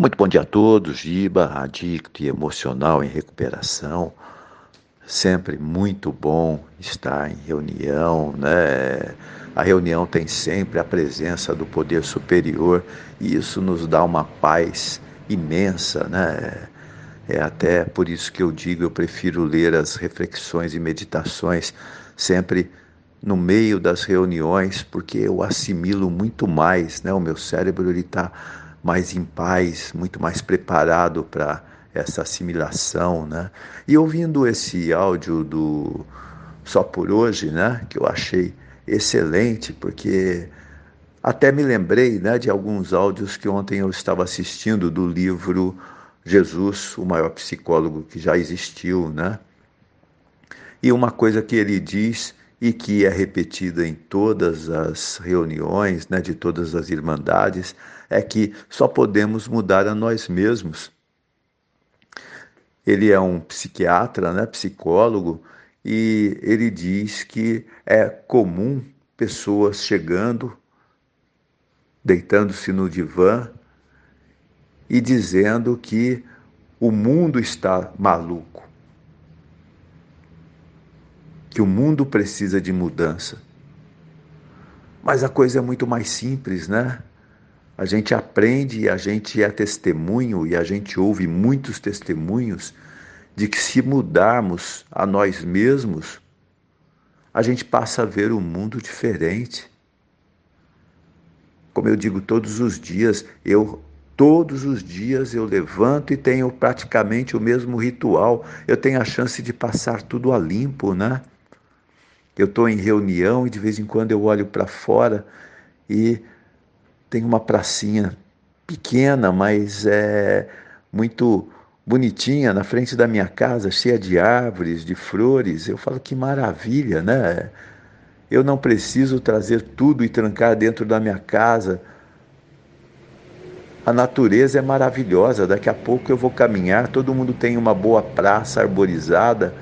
Muito bom dia a todos, Giba, adicto e emocional em recuperação. Sempre muito bom estar em reunião, né? A reunião tem sempre a presença do poder superior e isso nos dá uma paz imensa, né? É até por isso que eu digo, eu prefiro ler as reflexões e meditações sempre no meio das reuniões, porque eu assimilo muito mais, né? O meu cérebro ele está mais em paz, muito mais preparado para essa assimilação, né? E ouvindo esse áudio do Só por Hoje, né, que eu achei excelente, porque até me lembrei, né, de alguns áudios que ontem eu estava assistindo do livro Jesus, o maior psicólogo que já existiu, né? E uma coisa que ele diz e que é repetida em todas as reuniões, né, de todas as irmandades, é que só podemos mudar a nós mesmos. Ele é um psiquiatra, né, psicólogo, e ele diz que é comum pessoas chegando, deitando-se no divã e dizendo que o mundo está maluco, que o mundo precisa de mudança. Mas a coisa é muito mais simples, né? A gente aprende a gente é testemunho e a gente ouve muitos testemunhos de que se mudarmos a nós mesmos, a gente passa a ver o um mundo diferente. Como eu digo todos os dias, eu todos os dias eu levanto e tenho praticamente o mesmo ritual. Eu tenho a chance de passar tudo a limpo, né? Eu estou em reunião e de vez em quando eu olho para fora e tem uma pracinha pequena, mas é muito bonitinha na frente da minha casa, cheia de árvores, de flores. Eu falo que maravilha, né? Eu não preciso trazer tudo e trancar dentro da minha casa. A natureza é maravilhosa. Daqui a pouco eu vou caminhar, todo mundo tem uma boa praça arborizada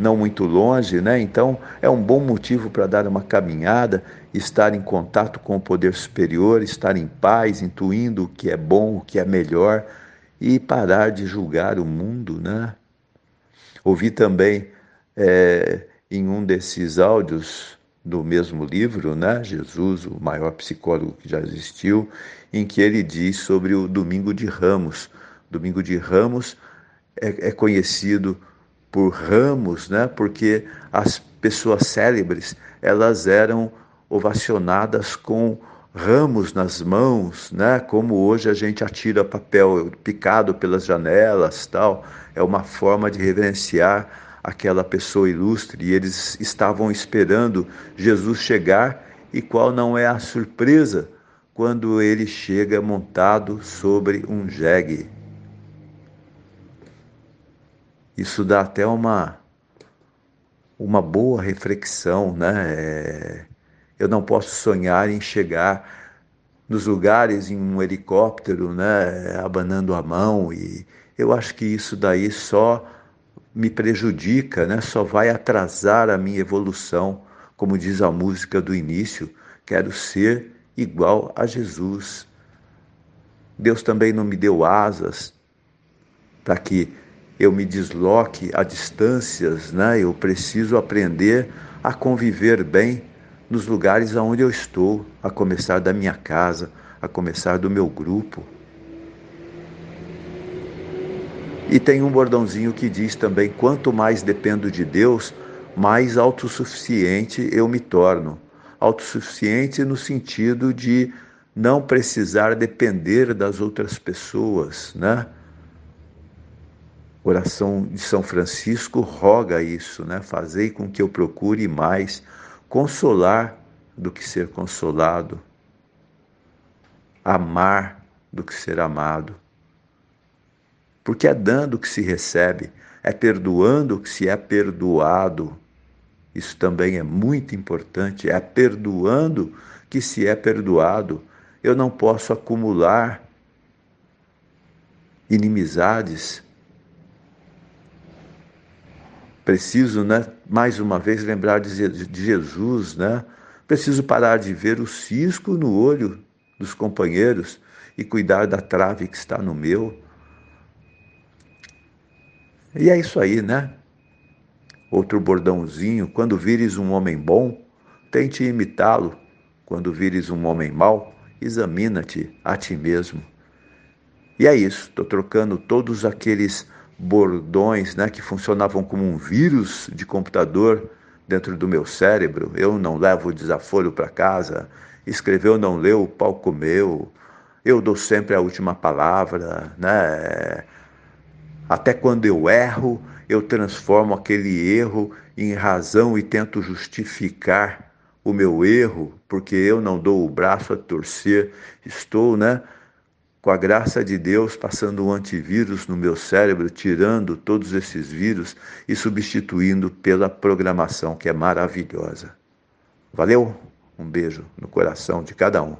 não muito longe, né? Então é um bom motivo para dar uma caminhada, estar em contato com o poder superior, estar em paz, intuindo o que é bom, o que é melhor e parar de julgar o mundo, né? Ouvi também é, em um desses áudios do mesmo livro, né? Jesus, o maior psicólogo que já existiu, em que ele diz sobre o Domingo de Ramos. Domingo de Ramos é, é conhecido por ramos, né? Porque as pessoas célebres, elas eram ovacionadas com ramos nas mãos, né? Como hoje a gente atira papel picado pelas janelas, tal. É uma forma de reverenciar aquela pessoa ilustre e eles estavam esperando Jesus chegar e qual não é a surpresa quando ele chega montado sobre um jegue. Isso dá até uma, uma boa reflexão, né? É, eu não posso sonhar em chegar nos lugares em um helicóptero, né, abanando a mão e eu acho que isso daí só me prejudica, né? Só vai atrasar a minha evolução, como diz a música do início, quero ser igual a Jesus. Deus também não me deu asas para que eu me desloque a distâncias, né? Eu preciso aprender a conviver bem nos lugares aonde eu estou, a começar da minha casa, a começar do meu grupo. E tem um bordãozinho que diz também: quanto mais dependo de Deus, mais autossuficiente eu me torno. Autossuficiente no sentido de não precisar depender das outras pessoas, né? Oração de São Francisco roga isso, né? Fazei com que eu procure mais consolar do que ser consolado, amar do que ser amado. Porque é dando que se recebe, é perdoando que se é perdoado. Isso também é muito importante, é perdoando que se é perdoado. Eu não posso acumular inimizades Preciso, né, mais uma vez, lembrar de Jesus, né? Preciso parar de ver o cisco no olho dos companheiros e cuidar da trave que está no meu. E é isso aí, né? Outro bordãozinho: quando vires um homem bom, tente imitá-lo. Quando vires um homem mau, examina-te a ti mesmo. E é isso, estou trocando todos aqueles bordões né, que funcionavam como um vírus de computador dentro do meu cérebro. Eu não levo desaforo para casa, escreveu não leu, o pau comeu, eu dou sempre a última palavra, né? Até quando eu erro, eu transformo aquele erro em razão e tento justificar o meu erro, porque eu não dou o braço a torcer, estou, né? Com a graça de Deus, passando um antivírus no meu cérebro, tirando todos esses vírus e substituindo pela programação que é maravilhosa. Valeu? Um beijo no coração de cada um.